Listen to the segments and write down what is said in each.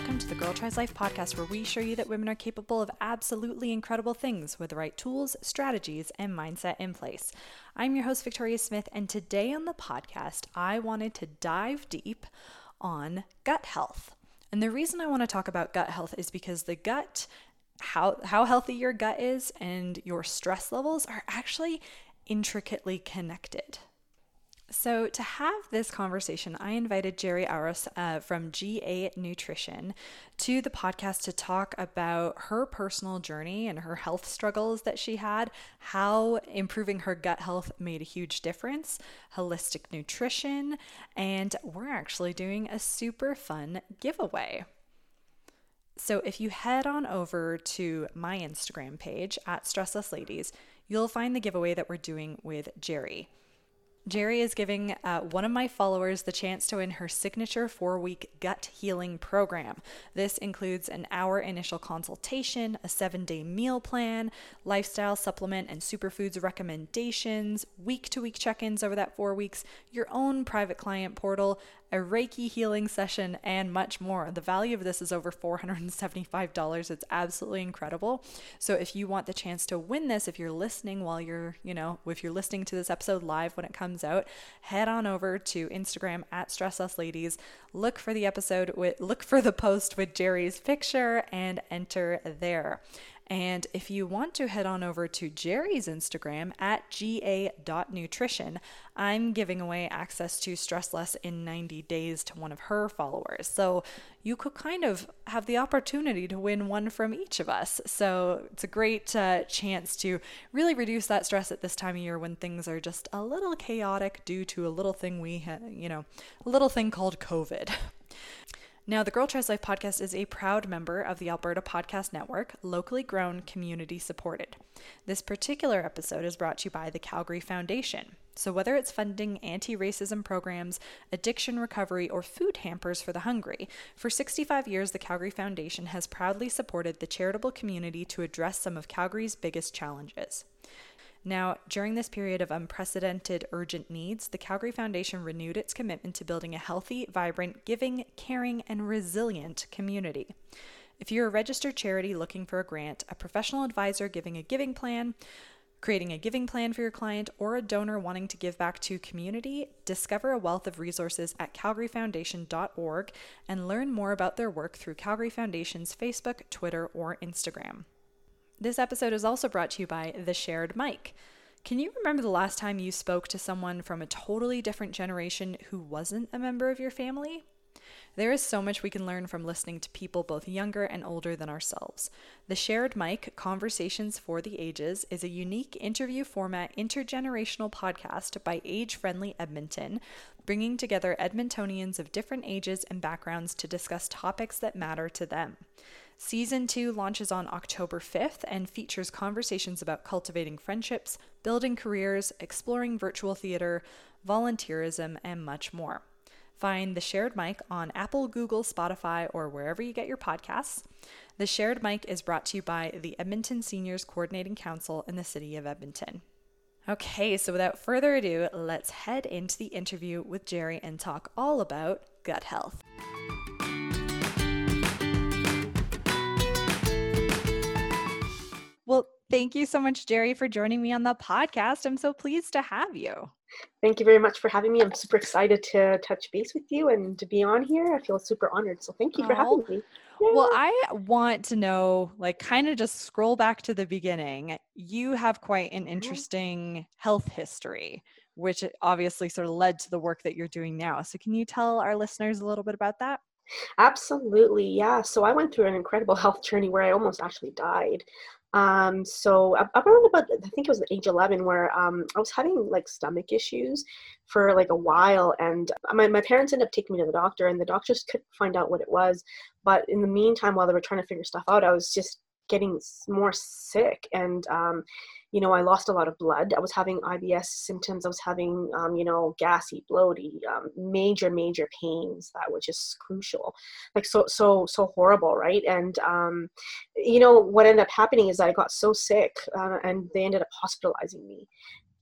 Welcome to the Girl Tries Life podcast, where we show you that women are capable of absolutely incredible things with the right tools, strategies, and mindset in place. I'm your host, Victoria Smith, and today on the podcast, I wanted to dive deep on gut health. And the reason I want to talk about gut health is because the gut, how, how healthy your gut is, and your stress levels are actually intricately connected. So, to have this conversation, I invited Geri Araus uh, from GA Nutrition to the podcast to talk about her personal journey and her health struggles that she had, how improving her gut health made a huge difference, holistic nutrition, and we're actually doing a super fun giveaway. So, if you head on over to my Instagram page at Stressless Ladies, you'll find the giveaway that we're doing with Geri. Geri is giving uh, one of my followers the chance to win her signature four week gut healing program. This includes an hour initial consultation, a seven day meal plan, lifestyle supplement and superfoods recommendations, week to week check ins over that four weeks, your own private client portal, a Reiki healing session, and much more. The value of this is over $475. It's absolutely incredible. So if you want the chance to win this, if you're listening while you're, you know, if you're listening to this episode live when it comes out, head on over to Instagram at Stressless Ladies. Look for the episode with look for the post with Geri's picture and enter there. And if you want to head on over to Geri's Instagram at ga.nutrition, I'm giving away access to Stress Less in 90 days to one of her followers. So you could kind of have the opportunity to win one from each of us. So it's a great uh, chance to really reduce that stress at this time of year when things are just a little chaotic due to a little thing we, ha- you know, a little thing called COVID. Now, the Girl Tries Life podcast is a proud member of the Alberta Podcast Network, locally grown, community supported. This particular episode is brought to you by the Calgary Foundation. So, whether it's funding anti racism programs, addiction recovery, or food hampers for the hungry, for 65 years, the Calgary Foundation has proudly supported the charitable community to address some of Calgary's biggest challenges. Now, during this period of unprecedented urgent needs, the Calgary Foundation renewed its commitment to building a healthy, vibrant, giving, caring, and resilient community. If you're a registered charity looking for a grant, a professional advisor giving a giving plan, creating a giving plan for your client, or a donor wanting to give back to community, discover a wealth of resources at calgaryfoundation.org and learn more about their work through Calgary Foundation's Facebook, Twitter, or Instagram. This episode is also brought to you by The Shared Mic. Can you remember the last time you spoke to someone from a totally different generation who wasn't a member of your family? There is so much we can learn from listening to people both younger and older than ourselves. The Shared Mic Conversations for the Ages is a unique interview format intergenerational podcast by Age Friendly Edmonton, bringing together Edmontonians of different ages and backgrounds to discuss topics that matter to them. Season 2 launches on October 5th and features conversations about cultivating friendships, building careers, exploring virtual theater, volunteerism, and much more. Find The Shared Mic on Apple, Google, Spotify, or wherever you get your podcasts. The Shared Mic is brought to you by the Edmonton Seniors Coordinating Council in the City of Edmonton. Okay, so without further ado, let's head into the interview with Geri and talk all about gut health. Thank you so much, Geri, for joining me on the podcast. I'm so pleased to have you. Thank you very much for having me. I'm super excited to touch base with you and to be on here. I feel super honored. So thank you for having me. Yeah. Well, I want to know, like, kind of just scroll back to the beginning. You have quite an mm-hmm. interesting health history, which obviously sort of led to the work that you're doing now. So, can you tell our listeners a little bit about that? Absolutely, yeah. So I went through an incredible health journey where I almost actually died. Um, so around about I think it was age 11 where um, I was having like stomach issues for like a while, and my my parents ended up taking me to the doctor, and the doctors couldn't find out what it was. But in the meantime, while they were trying to figure stuff out, I was just getting more sick, and um, you know, I lost a lot of blood. I was having IBS symptoms. I was having, um, you know, gassy, bloaty, um, major, major pains that were just crucial, like so, so, so horrible, right? And, um, you know, what ended up happening is I got so sick, uh, and they ended up hospitalizing me.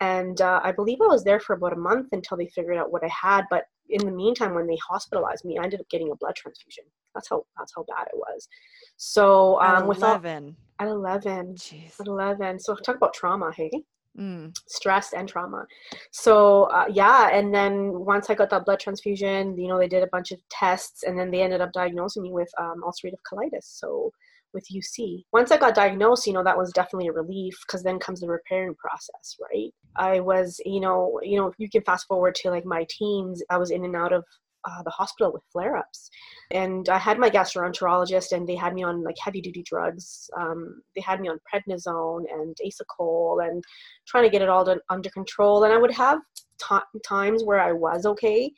And uh, I believe I was there for about a month until they figured out what I had. But in the meantime, when they hospitalized me, I ended up getting a blood transfusion. That's how that's how bad it was. So um, at with 11. at eleven, Jeez. at eleven. So talk about trauma, hey Mm. stress and trauma. So uh, yeah, and then once I got that blood transfusion, you know, they did a bunch of tests, and then they ended up diagnosing me with um, ulcerative colitis. So with UC. Once I got diagnosed, you know, that was definitely a relief because then comes the repairing process, right? I was, you know, you know, you can fast forward to like my teens. I was in and out of uh, the hospital with flare-ups. And i had my gastroenterologist and they had me on like heavy duty drugs. Um, they had me on prednisone and Asacol and trying to get it all done, under control. And i would have t- times where i was okay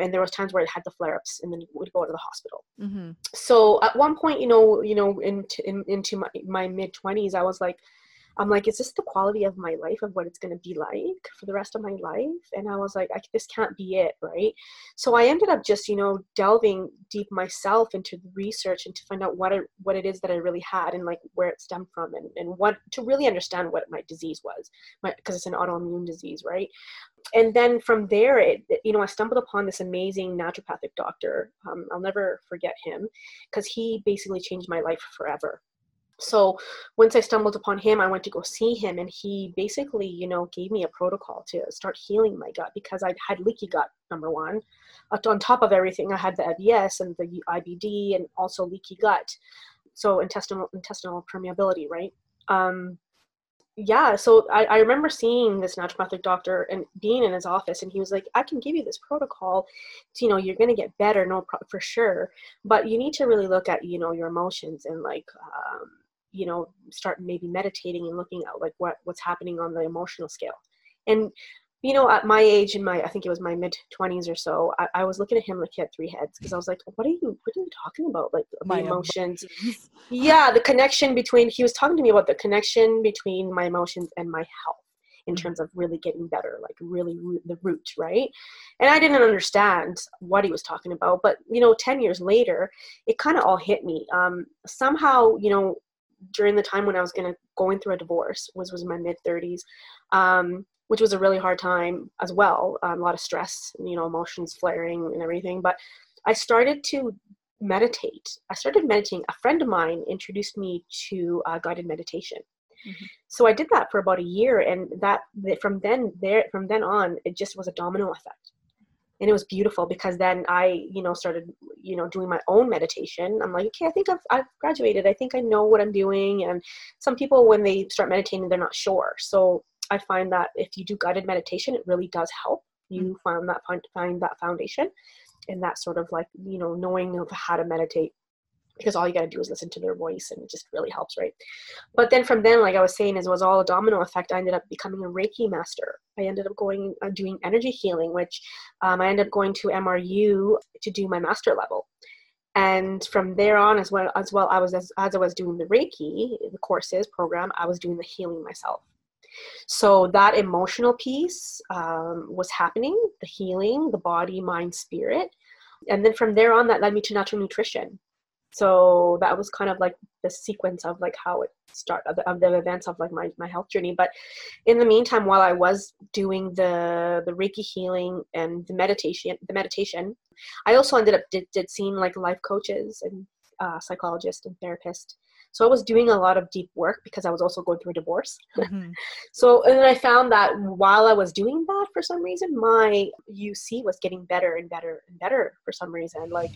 and there was times where i had the flare-ups and then would go to the hospital. Hmm so at one point you know you know into in, into my, my mid 20s i was like i'm like is this the quality of my life of what it's going to be like for the rest of my life? And i was like I, this can't be it right? So i ended up just you know delving deep myself into the research and to find out what it what it is that i really had and like where it stemmed from and, and what to really understand what my disease was because it's an autoimmune disease right? And then from there it you know i stumbled upon this amazing naturopathic doctor um, i'll never forget him because he basically changed my life forever so once i stumbled upon him i went to go see him and he basically you know gave me a protocol to start healing my gut because i had leaky gut number one. Uh, on top of everything i had the ibs and the ibd and also leaky gut. So intestinal intestinal permeability right? Um yeah so I, I remember seeing this naturopathic doctor and being in his office and he was like i can give you this protocol. You know you're going to get better no pro- for sure. But you need to really look at you know your emotions and like um, you know start maybe meditating and looking at like what what's happening on the emotional scale. And you know at my age in my i think it was my mid 20s or so I, I was looking at him like he had three heads because i was like what are you what are you talking about? Like the My emotions. emotions. yeah the connection between he was talking to me about the connection between my emotions and my health in Mhm. terms of really getting better like really root, the root right? And i didn't understand what he was talking about but you know 10 years later it kind of all hit me. Um, somehow you know during the time when i was gonna going through a divorce was was my mid 30s um, which was a really hard time as well um, a lot of stress you know emotions flaring and everything but i started to meditate. I started meditating. A friend of mine introduced me to uh, guided meditation. Mhm. so i did that for about a year and that that- from then there from then on it just was a domino effect and it was beautiful because then i you know started you know doing my own meditation. I'm like okay i think i've, I've graduated. I think i know what i'm doing. And some people when they start meditating they're not sure. So i find that if you do guided meditation it really does help you mm. find that find, find that foundation. And that sort of like you know knowing of how to meditate because all you got to do is listen to their voice and it just really helps right? But then from then like i was saying it was all a domino effect. I ended up becoming a reiki master. I ended up going uh, doing energy healing which um, i ended up going to mru to do my master level. And from there on as well as well i was as, as i was doing the reiki the courses program i was doing the healing myself. So that emotional piece um, was happening the healing the body mind spirit. And then from there on that led me to natural nutrition so that was kind of like the sequence of like how it start of the, of the events of like my, my health journey. But in the meantime while i was doing the the reiki healing and the meditation the meditation i also ended up did, did seeing like life coaches and uh, psychologists and therapists so i was doing a lot of deep work because i was also going through a divorce Mhm. so and then I found that while I was doing that, for some reason, my UC was getting better and better and better for some reason. Like,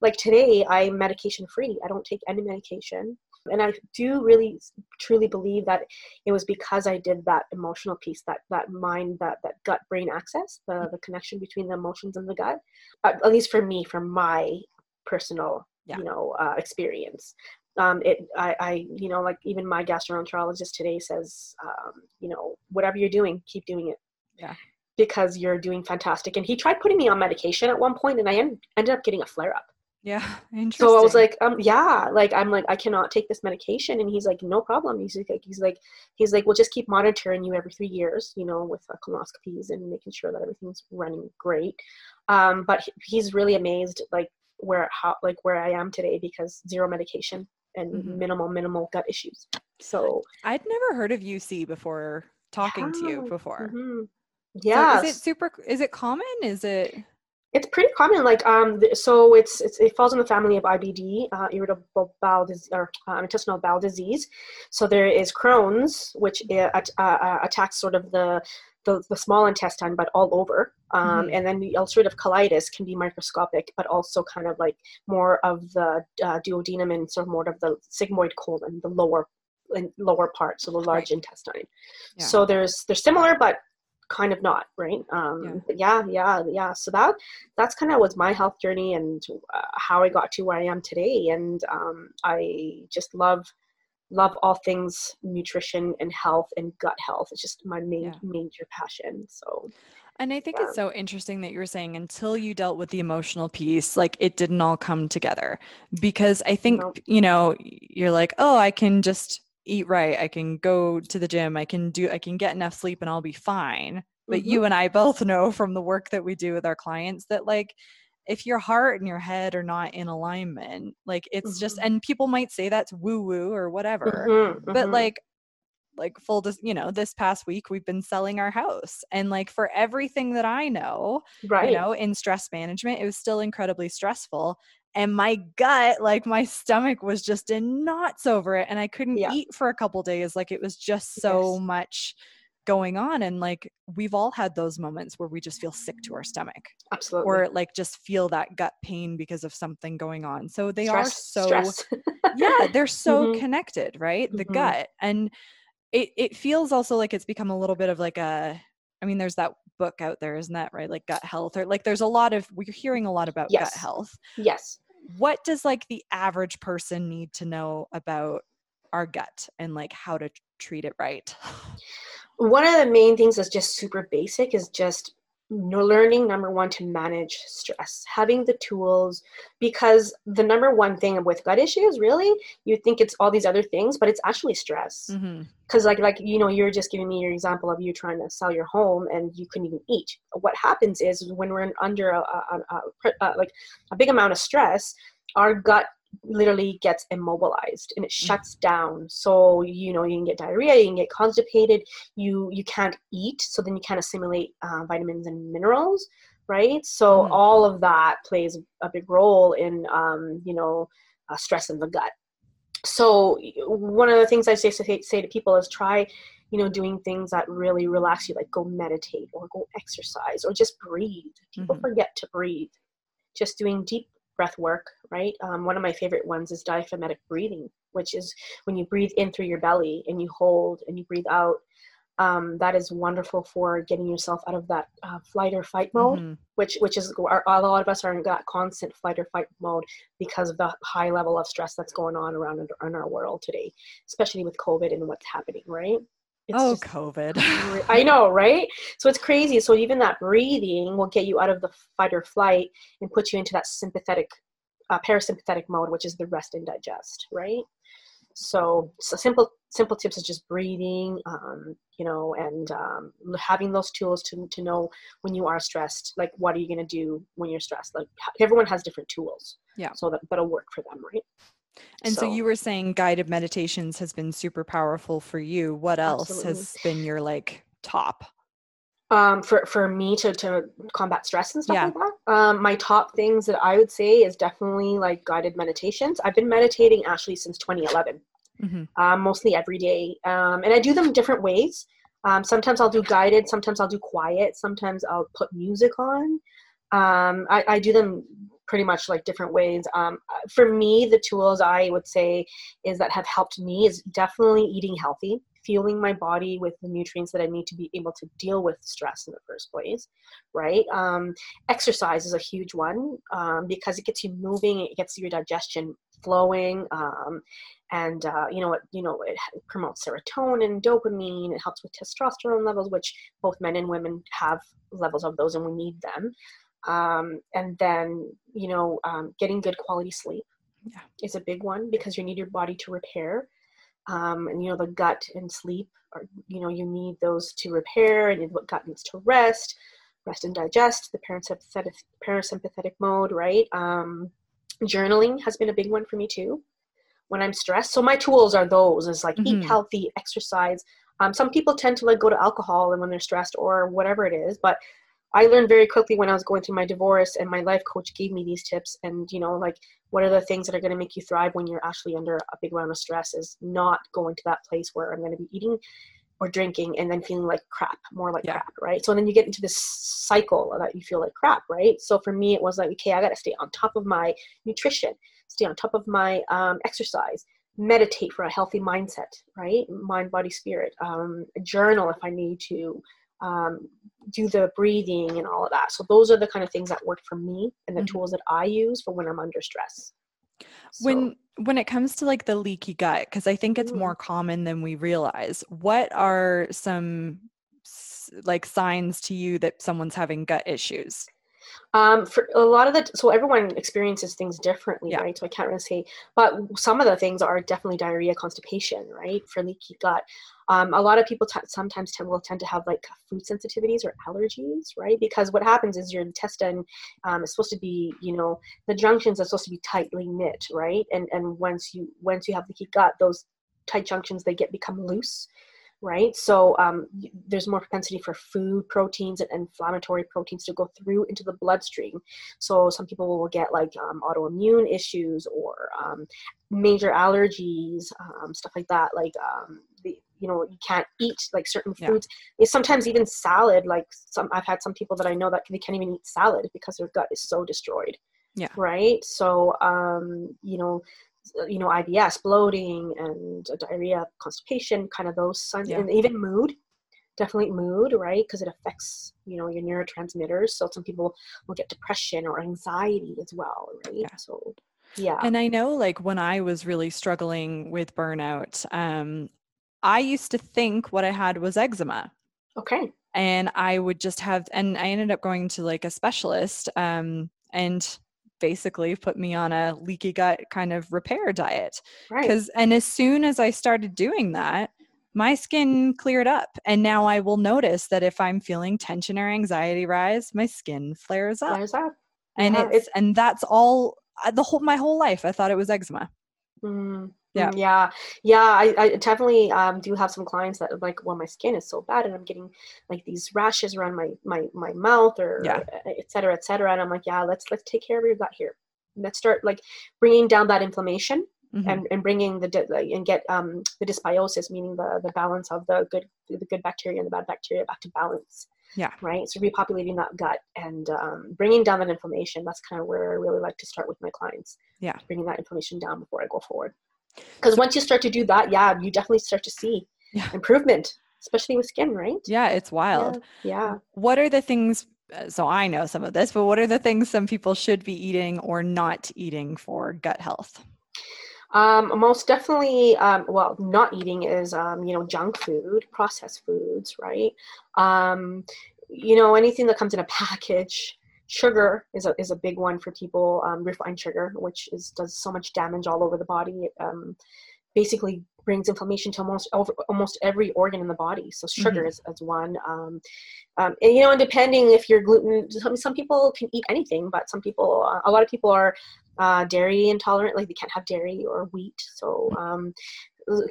like today, I'm medication free. I don't take any medication, and I do really truly believe that it was because I did that emotional piece, that that mind, that that gut brain axis, the the connection between the emotions and the gut. At, at least for me, from my personal, Yeah. you know, uh, experience um, it I, I you know like even my gastroenterologist today says um, you know whatever you're doing keep doing it Yeah. because you're doing fantastic and he tried putting me on medication at one point and i en- ended up getting a flare up Yeah. Interesting. so i was like um yeah like i'm like i cannot take this medication and he's like no problem he's like he's like he's like we'll just keep monitoring you every three years you know with uh, colonoscopies and making sure that everything's running great um but he- he's really amazed like where how like where i am today because zero medication and Mhm. minimal minimal gut issues so I'd never heard of UC before talking to you Yeah. before. mhm. So yeah is it super? Is it common? Is it? It's pretty common. Like, um, so it's, it's it falls in the family of IBD, uh, irritable bowel disease, or uh, intestinal bowel disease. So there is Crohn's, which uh, uh, attacks sort of the the, the small intestine, but all over. Um, mm-hmm. And then the ulcerative colitis can be microscopic, but also kind of like more of the uh, duodenum and sort of more of the sigmoid colon, the lower lower part, so the large right. intestine. Yeah. So there's they're similar, but kind of not right um yeah. yeah yeah yeah so that that's kind of was my health journey and uh, how i got to where i am today and um i just love love all things nutrition and health and gut health it's just my main yeah. major passion so and I think yeah. it's so interesting that you were saying until you dealt with the emotional piece, like it didn't all come together. Because I think, nope. you know, you're like, oh, I can just eat right i can go to the gym i can do i can get enough sleep and i'll be fine but mm-hmm. you and i both know from the work that we do with our clients that like if your heart and your head are not in alignment like it's mm-hmm. just and people might say that's woo woo or whatever mm-hmm. but mm-hmm. like like full dis- you know this past week we've been selling our house and like for everything that i know right you know in stress management it was still incredibly stressful and my gut like my stomach was just in knots over it and i couldn't yeah. eat for a couple days like it was just so yes. much going on and like we've all had those moments where we just feel sick to our stomach absolutely or like just feel that gut pain because of something going on so they stress, are so yeah they're so mm-hmm. connected right the mm-hmm. gut and it it feels also like it's become a little bit of like a I mean, there's that book out there, isn't that right? Like gut health, or like there's a lot of we're hearing a lot about yes. gut health. Yes what does like the average person need to know about our gut and like how to treat it right? One of the main things that's just super basic is just learning number one to manage stress. Having the tools because the number one thing with gut issues really you think it's all these other things but it's actually stress. Because mm-hmm. like like you know you're just giving me your example of you trying to sell your home and you couldn't even eat. What happens is when we're under a, a, a, a like a big amount of stress our gut literally gets immobilized and it mm. shuts down so you know you can get diarrhea you can get constipated you you can't eat so then you can't assimilate uh, vitamins and minerals right so mm-hmm. all of that plays a big role in um, you know uh, stress in the gut so one of the things i say, say to people is try you know doing things that really relax you like go meditate or go exercise or just breathe people mm-hmm. forget to breathe just doing deep breath work, right? Um, one of my favorite ones is diaphragmatic breathing, which is when you breathe in through your belly and you hold and you breathe out. Um, that is wonderful for getting yourself out of that uh, flight or fight mode, mm-hmm. which which is our, a lot of us are in that constant flight or fight mode because of the high level of stress that's going on around in, in our world today, especially with COVID and what's happening, right? It's oh, COVID. I know, right? So it's crazy. So even that breathing will get you out of the fight or flight and put you into that sympathetic, uh, parasympathetic mode, which is the rest and digest, right? So, so simple simple tips is just breathing, um, you know, and um, having those tools to to know when you are stressed. Like, what are you going to do when you're stressed? Like, everyone has different tools. Yeah. So that that'll work for them, right? And so, so, you were saying guided meditations has been super powerful for you. What else absolutely. has been your like top? Um, for for me to to combat stress and stuff yeah. like that. Um, my top things that I would say is definitely like guided meditations. I've been meditating actually since 2011, mm-hmm. um, mostly every day, um, and I do them different ways. Um, sometimes I'll do guided, sometimes I'll do quiet, sometimes I'll put music on. Um, I, I do them pretty much like different ways. Um, for me, the tools I would say is that have helped me is definitely eating healthy, fueling my body with the nutrients that I need to be able to deal with stress in the first place, right? Um, exercise is a huge one um, because it gets you moving, it gets your digestion flowing, um, and uh, you know it you know it promotes serotonin, dopamine. It helps with testosterone levels, which both men and women have levels of those, and we need them um, and then you know um, getting good quality sleep yeah. is a big one because you need your body to repair um, and you know the gut and sleep are you know you need those to repair and what gut needs to rest rest and digest the parasympathetic parasympathetic mode right um, journaling has been a big one for me too when i'm stressed so my tools are those is like mm-hmm. eat healthy exercise um, some people tend to like go to alcohol and when they're stressed or whatever it is but I learned very quickly when I was going through my divorce, and my life coach gave me these tips. And you know, like what are the things that are going to make you thrive when you're actually under a big round of stress? Is not going to that place where I'm going to be eating or drinking and then feeling like crap, more like yeah. crap, right? So then you get into this cycle that you feel like crap, right? So for me, it was like, okay, I got to stay on top of my nutrition, stay on top of my um, exercise, meditate for a healthy mindset, right? Mind, body, spirit. Um, journal if I need to. Um, do the breathing and all of that. So those are the kind of things that work for me and the mm-hmm. tools that I use for when I'm under stress. So. When when it comes to like the leaky gut, because I think it's mm. more common than we realize. What are some like signs to you that someone's having gut issues? Um, for a lot of the, so everyone experiences things differently, yeah. right? So I can't really say, but some of the things are definitely diarrhea, constipation, right? For leaky gut. Um, a lot of people t- sometimes tend, will tend to have like food sensitivities or allergies, right? Because what happens is your intestine um, is supposed to be, you know, the junctions are supposed to be tightly knit, right? And and once you once you have leaky gut, those tight junctions they get become loose right? So um, there's more propensity for food proteins and inflammatory proteins to go through into the bloodstream. So some people will get like um, autoimmune issues or um, major allergies, um, stuff like that. Like um, you know you can't eat like certain foods. Yeah. It's sometimes even salad. Like some I've had some people that I know that they can't even eat salad because their gut is so destroyed. Yeah. Right. So um, you know you know IBS, bloating, and diarrhea, constipation, kind of those signs, yeah. and even mood. Definitely mood, right? Because it affects you know your neurotransmitters. So some people will get depression or anxiety as well, right? Yeah. So yeah. And I know, like when I was really struggling with burnout, um, I used to think what I had was eczema. Okay. And I would just have, and I ended up going to like a specialist, um, and basically put me on a leaky gut kind of repair diet. Right. Because and as soon as I started doing that, my skin cleared up. And now I will notice that if I'm feeling tension or anxiety rise, my skin flares up. Flares up. And yeah, it's, it's and that's all uh, the whole my whole life I thought it was eczema. Mm, yeah. Mm, yeah. Yeah i, I definitely um, do have some clients that like well my skin is so bad and i'm getting like these rashes around my my my mouth or yeah. et cetera et cetera and i'm like yeah let's let's take care of your gut here. Let's start like bringing down that inflammation mm-hmm. and, and bringing the and get um, the dysbiosis meaning the the balance of the good the good bacteria and the bad bacteria back to balance yeah. right? So repopulating that gut and um, bringing down that inflammation that's kind of where i really like to start with my clients. Yeah. Bringing that inflammation down before i go forward because once you start to do that yeah you definitely start to see yeah. improvement especially with skin right yeah it's wild yeah. yeah what are the things uh, so i know some of this but what are the things some people should be eating or not eating for gut health um, most definitely, um, well, not eating is, um, you know, junk food, processed foods, right? Um, you know, anything that comes in a package, sugar is a, is a big one for people um, refined sugar which is does so much damage all over the body. Um, basically brings inflammation to almost over, almost every organ in the body. So sugar mm-hmm. is, is one um, um, and you know and depending if you're gluten some, some people can eat anything but some people uh, a lot of people are uh, dairy intolerant like they can't have dairy or wheat. So um,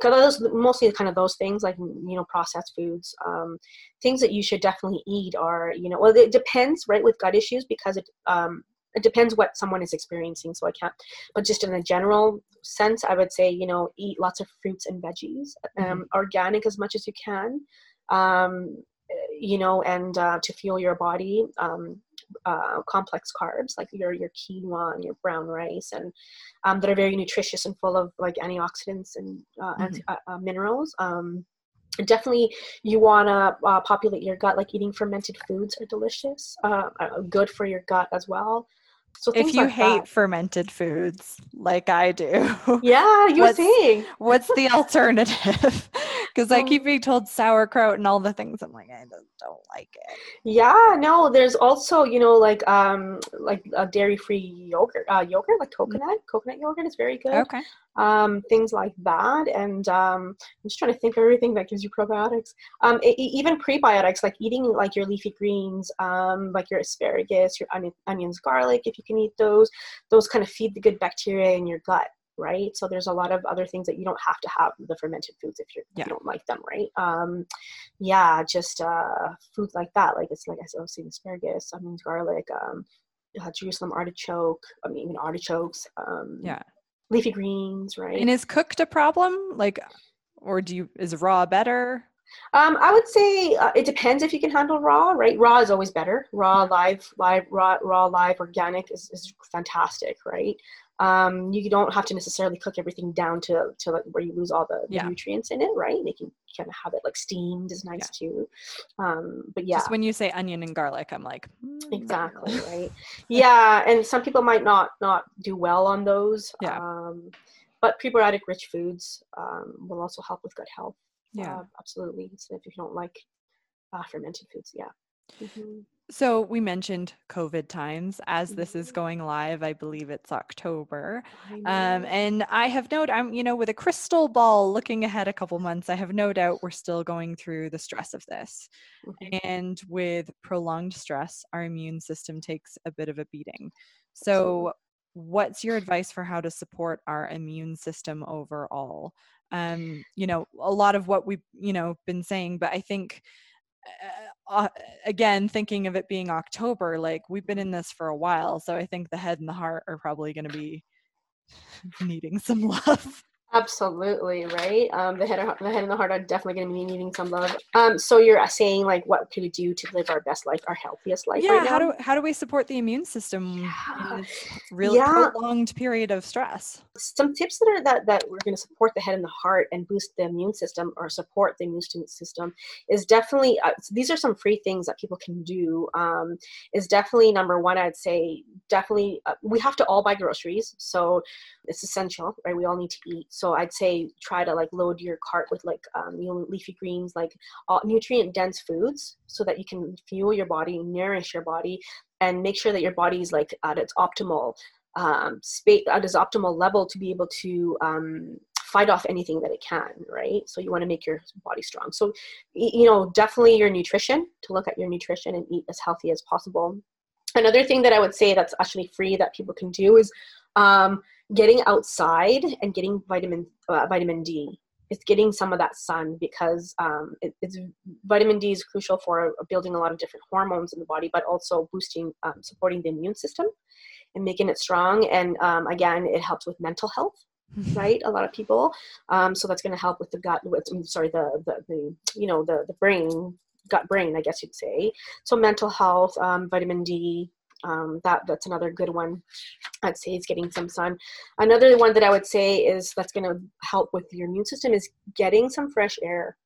those mostly kind of those things like you know processed foods um, things that you should definitely eat are you know well it depends right with gut issues because it um, it depends what someone is experiencing so i can't but just in a general sense i would say you know eat lots of fruits and veggies mm-hmm. um, organic as much as you can um, you know and uh, to fuel your body um, uh, complex carbs like your your quinoa and your brown rice and um, that are very nutritious and full of like antioxidants and uh, mm-hmm. anti- uh, uh, minerals um, definitely you want to uh, populate your gut like eating fermented foods are delicious uh, good for your gut as well so if you like hate that. fermented foods like I do, yeah, you're saying what's the alternative? Because I keep being told sauerkraut and all the things. I'm like, I just don't like it. Yeah, no. There's also you know like um like a dairy free yogurt, uh, yogurt like coconut, mm-hmm. coconut yogurt is very good. Okay um, things like that. And um, I'm just trying to think of everything that gives you probiotics. Um, it, even prebiotics, like eating like your leafy greens, um, like your asparagus, your onion, onions, garlic, if you can eat those, those kind of feed the good bacteria in your gut. right? So there's a lot of other things that you don't have to have the fermented foods if, you're, Yeah. if you don't like them, right? Um, yeah, just uh, foods like that. Like it's like I was saying, asparagus, onions, garlic, um, Jerusalem artichoke. I mean, even artichokes. Um, Yeah. Leafy greens, right? And is cooked a problem? Like, or do you is raw better? Um, I would say uh, it depends if you can handle raw, right? Raw is always better. Raw, live, live, raw, raw, live, organic is, is fantastic, right? Um, you don't have to necessarily cook everything down to, to like where you lose all the, the Yeah. nutrients in it, right? They can kind of have it like steamed is nice too. Um, but yeah, Just when you say onion and garlic, I'm like, "Mm, exactly, right? yeah, and some people might not not do well on those. Yeah. Um, but prebiotic rich foods um, will also help with gut health. Yeah. Uh, absolutely. So if you don't like uh, fermented foods, yeah. Mhm. So we mentioned COVID times. As this is Mhm. going live, I believe it's October. Um, and I have no, I'm, you know, with a crystal ball looking ahead a couple months, I have no doubt we're still going through the stress of this. Mhm. And with prolonged stress, our immune system takes a bit of a beating. So, what's your advice for how to support our immune system overall? Um, you know, a lot of what we've, you know, been saying, but I think uh, again thinking of it being october like we've been in this for a while so i think the head and the heart are probably going to be needing some love Absolutely right. Um, the head, and- the head and the heart are definitely going to be needing some love. Um, so you're saying like, what can we do to live our best life, our healthiest life? yeah right how do how do we support the immune system Yeah. really Yeah. prolonged period of stress some tips that are that that we're going to support the head and the heart and boost the immune system or support the immune system is definitely uh, these are some free things that people can do um, is definitely number one i'd say definitely uh, we have to all buy groceries so it's essential right we all need to eat so i'd say try to like load your cart with like um, you know leafy greens like all nutrient dense foods so that you can fuel your body nourish your body and make sure that your body is like at its optimal um, space at its optimal level to be able to um, fight off anything that it can, right? So you want to make your body strong. So, you know, definitely your nutrition, to look at your nutrition and eat as healthy as possible. Another thing that I would say that's actually free that people can do is um, getting outside and getting vitamin uh, vitamin D. It's getting some of that sun because um, it, it's vitamin D is crucial for building a lot of different hormones in the body, but also boosting, um, supporting the immune system and making it strong. And um, again, it helps with mental health, right? A lot of people. Um, so that's going to help with the gut. With sorry, the, the the you know the the brain, gut brain, I guess you'd say. So mental health, um, vitamin D. Um, that that's another good one. I'd say is getting some sun. Another one that I would say is that's going to help with your immune system is getting some fresh air.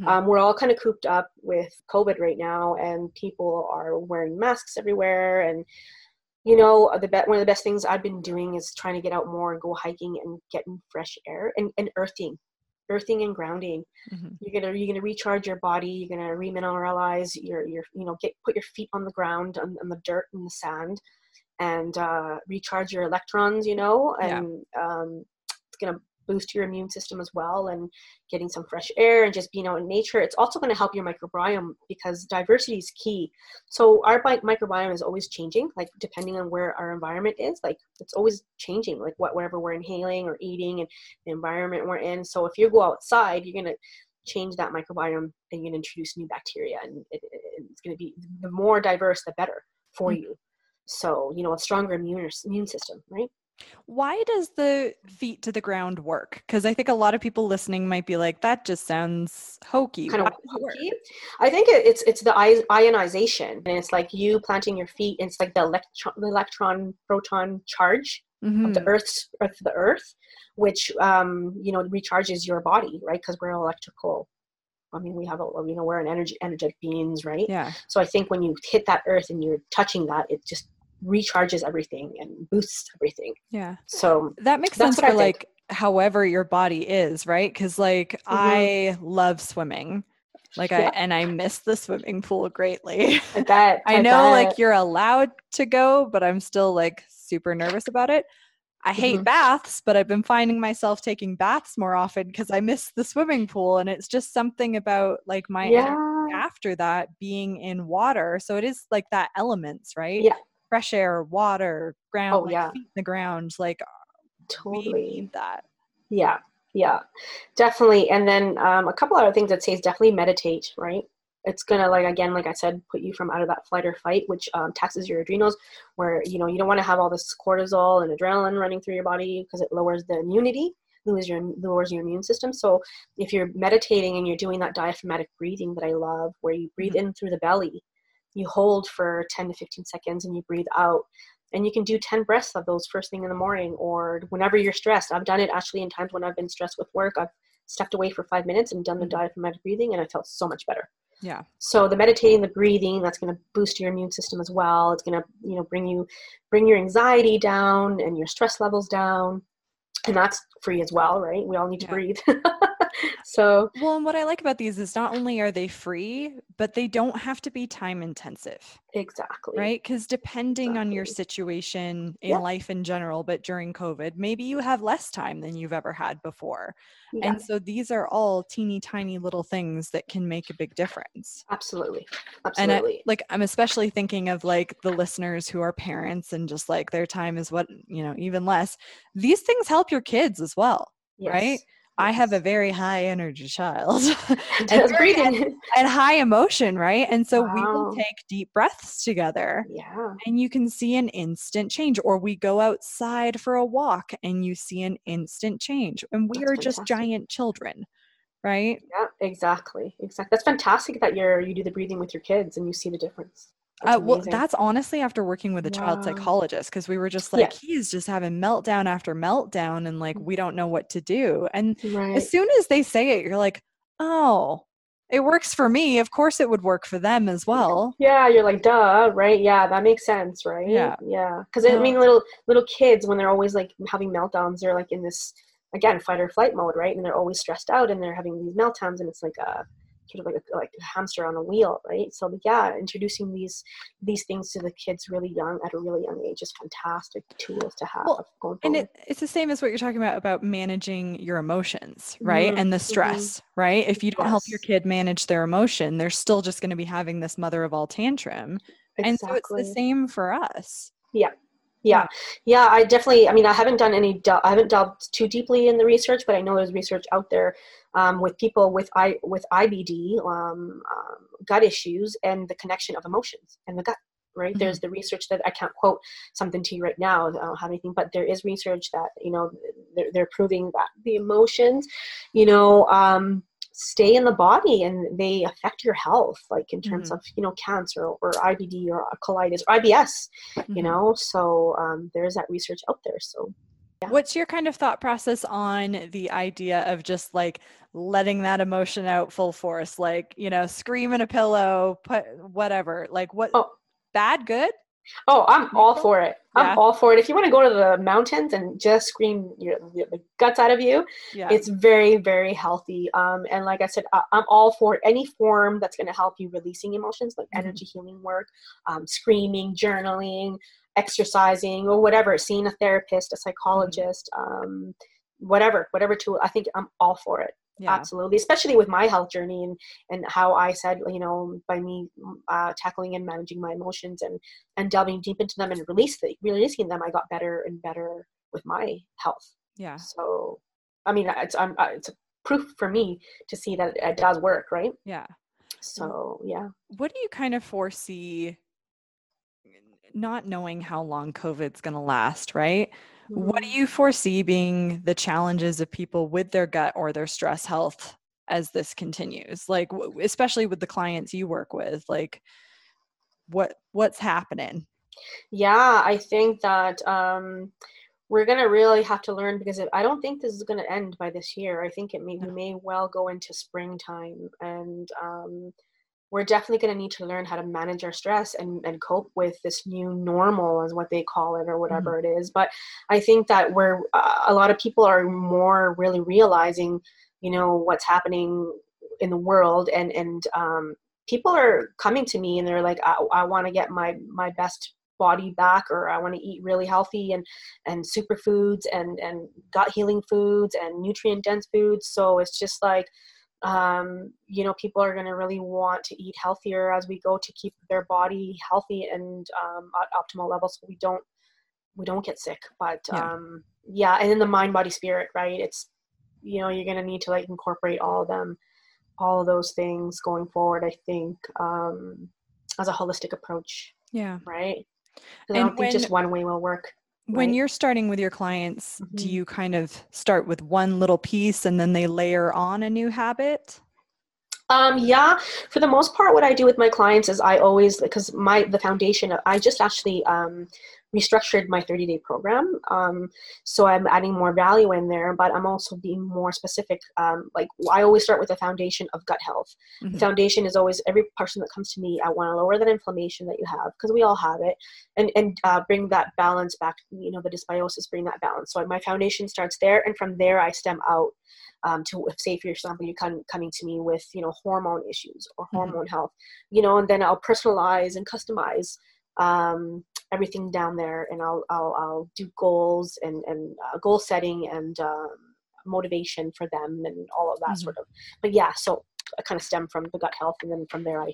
Mhm. Um, we're all kind of cooped up with COVID right now, and people are wearing masks everywhere. And you know, the be- one of the best things I've been doing is trying to get out more and go hiking and getting fresh air and, and earthing, earthing and grounding. Mhm. You're gonna you're gonna recharge your body. You're gonna remineralize your your you know get put your feet on the ground on, on the dirt and the sand, and uh, recharge your electrons. You know, Yeah. and um, it's gonna boost your immune system as well and getting some fresh air and just being out in nature it's also going to help your microbiome because diversity is key. So our microbiome is always changing like depending on where our environment is like it's always changing like what whatever we're inhaling or eating and the environment we're in. So if you go outside you're going to change that microbiome and you're going to introduce new bacteria and it, it- it's going to be the more diverse the better for Mm. you. So you know a stronger immune immune system right why does the feet to the ground work because i think a lot of people listening might be like that just sounds hokey kind of does it work? hokey. I think it, it's it's the ionization, and it's like you planting your feet. And it's like the electron, the electron proton charge of the Mhm. Earth's Earth, the Earth, which um, you know recharges your body, right? Because we're electrical. I mean, we have a you know we're an energy energetic beings, right? yeah So I think when you hit that Earth and you're touching that, it just recharges everything and boosts everything. yeah So that makes sense for like however your body is right because like i love swimming like i and i miss the swimming pool greatly I bet I know like you're allowed to go, but I'm still like super nervous about it. I hate Mhm. baths, but I've been finding myself taking baths more often because I miss the swimming pool. And it's just something about like my yeah. after that being in water. So it is like that elements, right? Yeah. Fresh air, water, ground, Oh, like yeah. feet in the ground. Like totally we need that. Yeah, yeah, definitely. And then um, a couple other things I'd say is definitely meditate, right? It's gonna like again, like I said, put you from out of that flight or fight, which um, taxes your adrenals, where you know you don't want to have all this cortisol and adrenaline running through your body because it lowers the immunity, lowers your lowers your immune system. So if you're meditating and you're doing that diaphragmatic breathing that I love, where you breathe mm-hmm. in through the belly, you hold for 10 to 15 seconds and you breathe out. And you can do 10 breaths of those first thing in the morning or whenever you're stressed. I've done it actually in times when i've been stressed with work. I've stepped away for five minutes and done the mm-hmm. diaphragmatic breathing and i felt so much better. Yeah. So the meditating the breathing that's going to boost your immune system as well. It's going to you know bring you bring your anxiety down and your stress levels down. And that's free as well right? We all need to yeah. breathe so well and what i like about these is not only are they free but they don't have to be time intensive. Exactly. Right? Because depending exactly. on your situation in yep. life in general but during covid maybe you have less time than you've ever had before. Yeah. and so these are all teeny tiny little things that can make a big difference. Absolutely. Absolutely and I, like i'm especially thinking of like the listeners who are parents and just like their time is what you know even less. These things help your kids as well yes. right I have a very high energy child and, breathing. and high emotion, right? And so wow. we will take deep breaths together. Yeah. And you can see an instant change. Or we go outside for a walk and you see an instant change. And we That's are fantastic. just giant children, right? Yeah, exactly. Exactly. That's fantastic that you're you do the breathing with your kids and you see the difference. Uh, well, that's honestly after working with a wow. child psychologist because we were just like, he's just having meltdown after meltdown, and like, we don't know what to do. And right. as soon as they say it, you're like, oh, it works for me. Of course, it would work for them as well. Yeah, you're like, duh, right? Yeah, that makes sense, right? Yeah, yeah. Because I mean, little little kids when they're always like having meltdowns, they're like in this again fight or flight mode, right? And they're always stressed out and they're having these meltdowns, and it's like a sort of like a, like a hamster on a wheel, right? So yeah, introducing these these things to the kids really young at a really young age is fantastic tools to have. Well, and it, it's the same as what you're talking about about managing your emotions, right? Mm-hmm. And the mm-hmm. stress, mm-hmm. right? If you don't yes. help your kid manage their emotion, they're still just going to be having this mother of all tantrum. Exactly. And so it's the same for us. Yeah, yeah yeah i definitely i mean i haven't done any i haven't delved too deeply in the research but i know there's research out there um, with people with i with ibd um, um, gut issues and the connection of emotions and the gut right mm-hmm. there's the research that i can't quote something to you right now i don't have anything but there is research that you know they're, they're proving that the emotions you know um, stay in the body and they affect your health like in terms mm-hmm. of you know cancer or ibd or colitis or ibs mm-hmm. you know so um, there's that research out there so yeah. what's your kind of thought process on the idea of just like letting that emotion out full force like you know scream in a pillow put whatever like what oh. bad good Oh, I'm all for it. I'm yeah. all for it. If you want to go to the mountains and just scream your, the guts out of you, yeah. it's very, very healthy. Um, and like I said, I, am all for any form that's going to help you releasing emotions, like mm-hmm. energy healing work, um, screaming, journaling, exercising, or whatever. Seeing a therapist, a mm-hmm. psychologist, mm-hmm. um, whatever, whatever tool. I think I'm all for it yeah. absolutely especially with my health journey and and how i said you know by me uh, tackling and managing my emotions and and delving deep into them and release the, releasing them i got better and better with my health. Yeah. So i mean it's I'm, uh, it's a proof for me to see that it does work right? Yeah. So yeah. what do you kind of foresee not knowing how long covid's going to last right what do mm-hmm. you foresee being the challenges of people with their gut or their stress health as this continues? Like especially with the clients you work with, like what what's happening? Yeah, I think that um we're going to really have to learn because I don't think this is going to end by this year. I think it may, we may well go into springtime and um, we're definitely going to need to learn how to manage our stress and, and cope with this new normal as what they call it or whatever mm-hmm. it is but i think that we're uh, a lot of people are more really realizing you know what's happening in the world and and um, people are coming to me and they're like i, I want to get my my best body back or i want to eat really healthy and and superfoods and and gut healing foods and nutrient dense foods so it's just like um, you know people are going to really want to eat healthier as we go to keep their body healthy and um, at optimal levels so we don't we don't get sick but Yeah. um yeah and then the mind body spirit right it's you know you're going to need to like incorporate all of them all of those things going forward i think um as a holistic approach Yeah. right And i don't think just one way will work When right? you're starting with your clients, do Mhm. you kind of start with one little piece and then they layer on a new habit? Um, yeah, for the most part, what I do with my clients is I always because my the foundation. I just actually um, restructured my 30 day program, um, so I'm adding more value in there. But I'm also being more specific. Um, like I always start with the foundation of gut health. Mhm. The foundation is always every person that comes to me. I want to lower that inflammation that you have because we all have it, and and uh, bring that balance back. You know, the dysbiosis, bring that balance. So my foundation starts there, and from there I stem out um, to if say for example you come coming to me with you know hormone issues or Mhm. hormone health you know and then i'll personalize and customize um, everything down there and i'll i'll, I'll do goals and and uh, goal setting and um, motivation for them and all of that Mhm. sort of but yeah so i kind of stem from the gut health and then from there i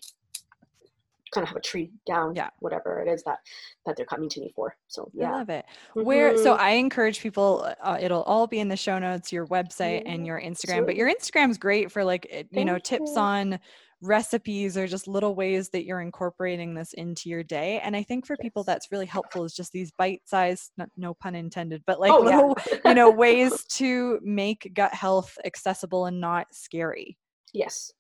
kind of have a tree down Yeah. whatever it is that that they're coming to me for so I yeah love it. Where so Mhm. I encourage people uh, it'll all be in the show notes, your website and your Instagram, but your Instagram's great for like you know Thank tips you. on recipes or just little ways that you're incorporating this into your day. And I think for people that's really helpful is just these bite-sized no, no pun intended, but like oh yeah little you know ways to make gut health accessible and not scary. Yes.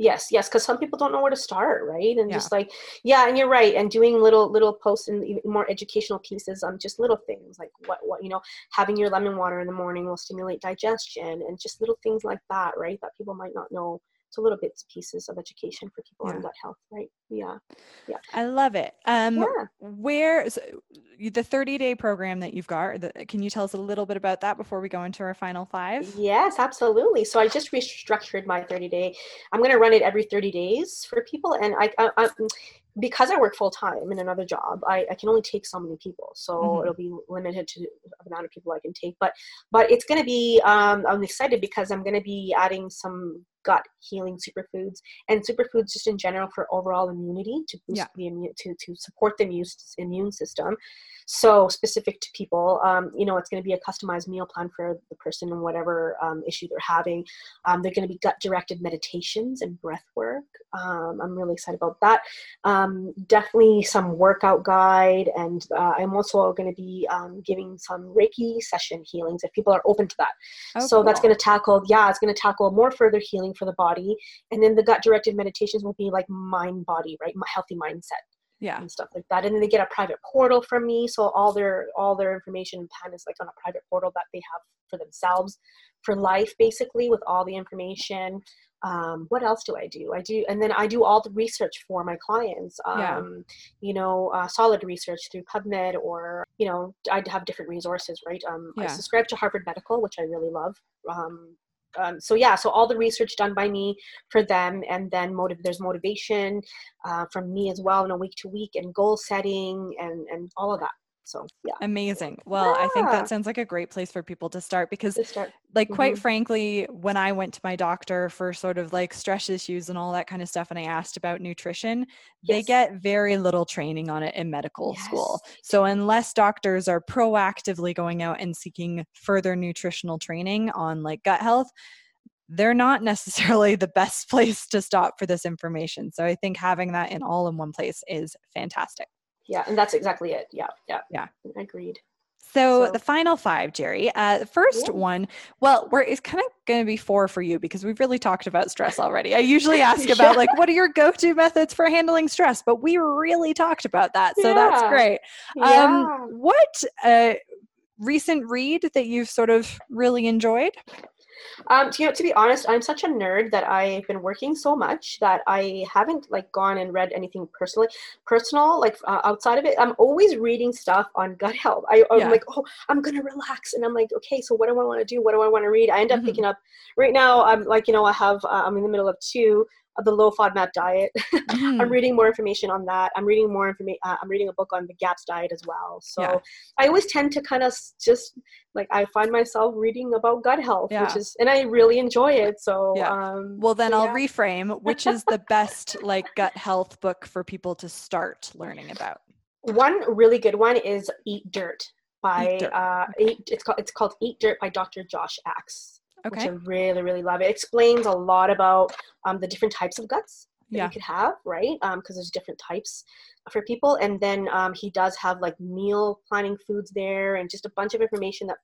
Yes, yes, because some people don't know where to start, right? And Yeah. just like, yeah, and you're right. And doing little little posts and even more educational pieces on just little things like what what you know, having your lemon water in the morning will stimulate digestion and just little things like that, right? That people might not know. So little bits pieces of education for people Yeah. on gut health, right? Yeah, yeah I love it. Um yeah. where so the 30 day program that you've got the, can you tell us a little bit about that before we go into our final five Yes, absolutely. So I just restructured my 30 day. I'm going to run it every 30 days for people. And I, I, I because I work full time in another job, I, I can only take so many people. So Mhm. it'll be limited to the amount of people I can take. But, but it's going to be, um, I'm excited because I'm going to be adding some gut healing superfoods and superfoods just in general for overall immunity to boost Yeah. the immune, to, to support the immune, immune system. So specific to people um, you know it's going to be a customized meal plan for the person and whatever um, issue they're having. Um, they're going to be gut directed meditations and breath work. Um, i'm really excited about that. Um, definitely some workout guide and uh, i'm also going to be um, giving some reiki session healings if people are open to that. Oh, so that's going to tackle yeah it's going to tackle more further healing for the body and then the gut directed meditations will be like mind body right healthy mindset yeah and stuff like that. And then they get a private portal from me, so all their all their information and pan is like on a private portal that they have for themselves for life, basically, with all the information. Um, what else do I do? I do, and then I do all the research for my clients. Um, Yeah. You know, uh, solid research through PubMed, or you know, I have different resources, right? Um, I subscribe to Harvard Medical, which I really love. Um, um, so yeah, so all the research done by me for them, and then motive. There's motivation uh, from me as well, in a week to week, and goal setting, and and all of that. So yeah, amazing. Well i think that sounds like a great place for people to start because to start. like quite Mhm. frankly when i went to my doctor for sort of like stress issues and all that kind of stuff and i asked about nutrition they get very little training on it in medical school. So unless doctors are proactively going out and seeking further nutritional training on like gut health they're not necessarily the best place to stop for this information. So i think having that in all in one place is fantastic Yeah, and that's exactly it. Yeah, yeah, Yeah. Agreed. So, So- the final five, Geri. Uh, the first Yeah. one, well, we're it's kind of going to be four for you because we've really talked about stress already. I usually ask about Yeah. like what are your go-to methods for handling stress, but we really talked about that, so that's great. Yeah. Um, what uh, recent read that you've sort of really enjoyed? Um, to, you know, to be honest, I'm such a nerd that I've been working so much that I haven't like gone and read anything personally, personal, like uh, outside of it. I'm always reading stuff on gut health. I, I'm Yeah. like, oh, I'm gonna relax, and I'm like, okay, so what do I want to do? What do I want to read? I end up Mhm. picking up. Right now, I'm like, you know, I have, uh, I'm in the middle of two of the low FODMAP diet. I'm Mhm. reading more information on that. I'm reading more information. Uh, I'm reading a book on the GAPS diet as well. So Yeah. I always tend to kind of just like I find myself reading about gut health, Yeah. which is, and I really enjoy it. So Yeah. um, Well, then so I'll yeah. reframe. Which is the best like gut health book for people to start learning about? one really good one is Eat Dirt by Eat Dirt. uh, Eat, it's called it's called Eat Dirt by Dr. Josh Axe, which I really really love. It explains a lot about um, the different types of guts that Yeah. you could have, right? Because there's different types for people, and then um, he does have like meal planning foods there, and just a bunch of information that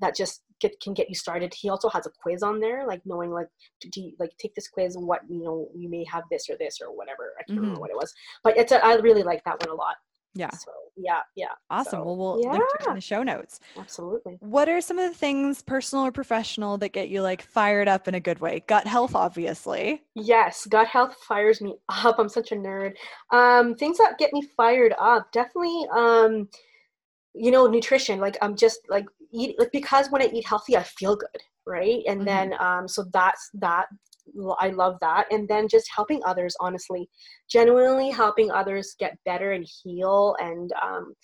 that just get, can get you started. He also has a quiz on there, like knowing like do you, like take this quiz, and what you know you may have this or this or whatever. I can't Mhm. remember what it was, but it's a, I really like that one a lot. Yeah. So yeah, yeah, Awesome. So, well, we'll link to it in the show notes. absolutely. What are some of the things, personal or professional, that get you like fired up in a good way? Gut health, obviously. Yes, gut health fires me up. I'm such a nerd. Um, things that get me fired up, definitely. Um, you know, nutrition. Like I'm just like eat like because when I eat healthy, I feel good, right? And Mhm. then um, so that's that. I love that. And then just helping others, honestly, genuinely helping others get better and heal and um,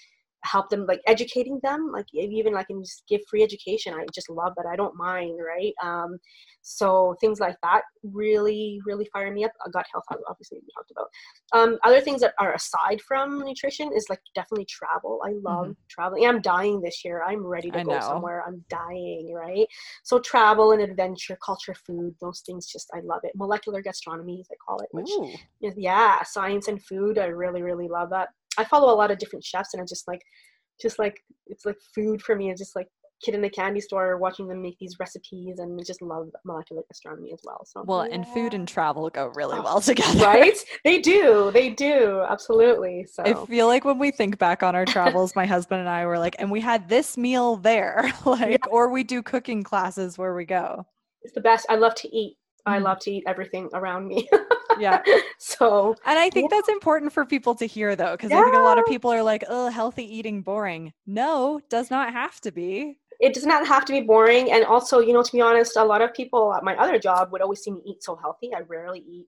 help them, like educating them, like even like and just give free education. I just love that. I don't mind, right? Um, so things like that really, really fire me up. Uh, Gut health, obviously, we talked about. Um, other things that are aside from nutrition is like definitely travel. I love traveling. I'm dying this year. I'm ready to I go know. somewhere. I'm dying, right? So travel and adventure, culture, food, those things just I love it. Molecular gastronomy, as I call it, which Ooh. yeah, science and food. I really, really love that. I follow a lot of different chefs and I just like just like it's like food for me. It's just like kid in the candy store watching them make these recipes and just love molecular gastronomy as well. So Well, and food and travel go really Oh, well together. right? They do. They do. Absolutely. So I feel like when we think back on our travels, my husband and I were like, and we had this meal there, like, or we do cooking classes where we go. it's the best. I love to eat. I Mhm. love to eat everything around me. Yeah. so And I think Yeah. that's important for people to hear though, because I think a lot of people are like, oh, healthy eating boring. No, does not have to be. it does not have to be boring. And also, you know, to be honest, a lot of people at my other job would always see me eat so healthy. I rarely eat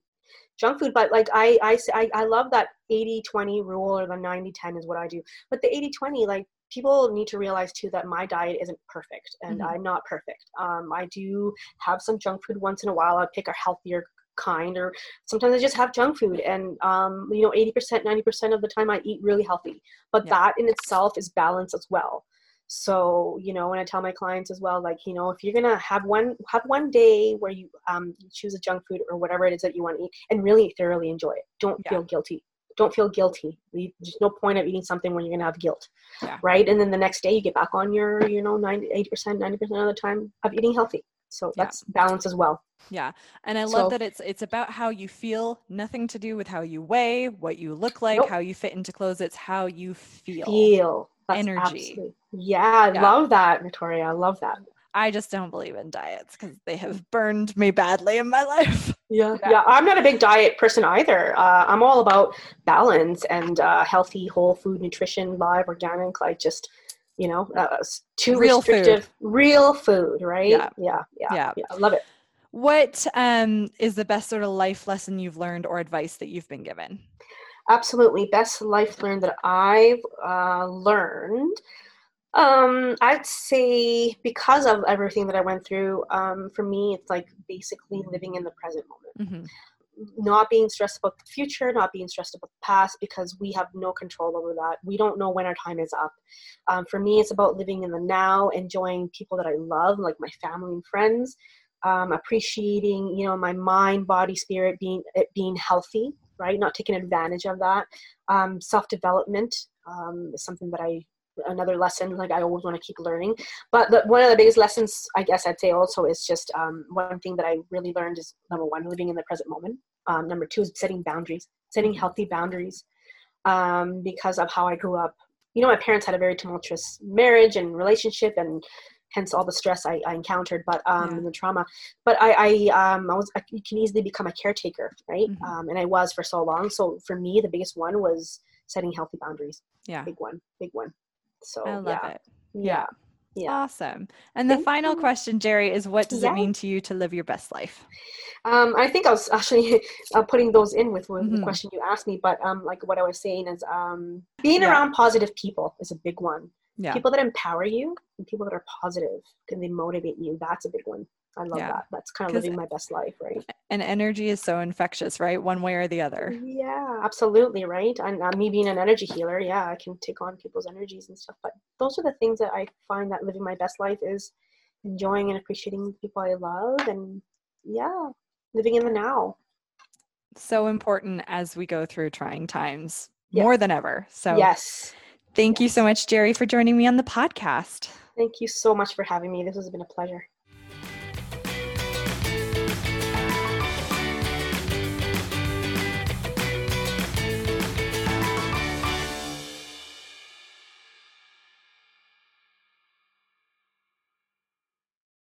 junk food, but like I I I love that 80 20 rule or the 90 10 is what I do. But the 80 20, like people need to realize too that my diet isn't perfect and Mhm. I'm not perfect. Um, I do have some junk food once in a while. I pick a healthier kind or sometimes I just have junk food and um, you know 80% 90% of the time I eat really healthy but Yeah. that in itself is balance as well so you know when i tell my clients as well like you know if you're gonna have one have one day where you um choose a junk food or whatever it is that you want to eat and really thoroughly enjoy it don't Yeah. feel guilty don't feel guilty there's no point of eating something when you're gonna have guilt Yeah. right and then the next day you get back on your you know 90 80% 90% of the time of eating healthy so Yeah. that's balance as well Yeah. And I love So- that it's it's about how you feel, nothing to do with how you weigh, what you look like, Nope. how you fit into clothes. It's how you feel. feel that's Energy. absolutely- yeah i Yeah. love that victoria i love that I just don't believe in diets because they have burned me badly in my life. Yeah, Yeah. yeah. I'm not a big diet person either. Uh, I'm all about balance and uh, healthy, whole food nutrition, live, organic, like just you know, uh, too Real food. restrictive, real food, right? Yeah. yeah, yeah, Yeah. yeah. I love it. What um is the best sort of life lesson you've learned or advice that you've been given? Absolutely, best life learned that I've uh, learned. Um, I'd say because of everything that I went through, um, for me, it's like basically living in the present moment. hmm not being stressed about the future, not being stressed about the past, because we have no control over that. We don't know when our time is up. Um, for me, it's about living in the now, enjoying people that I love, like my family and friends, um, appreciating, you know, my mind, body, spirit, being it being healthy, right? Not taking advantage of that. Um, Self development um, is something that I another lesson like i always want to keep learning but the, one of the biggest lessons i guess i'd say also is just um, one thing that i really learned is number one living in the present moment um, number two is setting boundaries setting healthy boundaries um, because of how i grew up you know my parents had a very tumultuous marriage and relationship and hence all the stress i, I encountered but um, Yeah. and the trauma but i i um i was I, you can easily become a caretaker right Mhm. um, and i was for so long so for me the biggest one was setting healthy boundaries Yeah. big one big one so I love yeah it. yeah yeah Awesome. And the final question, Geri, is what does Yeah. it mean to you to live your best life? Um, I think I was actually uh, putting those in with, with Mhm. the question you asked me, but um, like what I was saying is um, being Yeah. around positive people is a big one. Yeah. People that empower you and people that are positive, positive and they motivate you. That's a big one. I love Yeah. that. That's kind of living my best life, right? And energy is so infectious, right? One way or the other. Yeah, absolutely, right. And uh, me being an energy healer, yeah, I can take on people's energies and stuff. But those are the things that I find that living my best life is enjoying and appreciating the people I love and yeah, living in the now. So important as we go through trying times more than ever. So, yes. Thank yes. you so much, Geri, for joining me on the podcast. Thank you so much for having me. This has been a pleasure.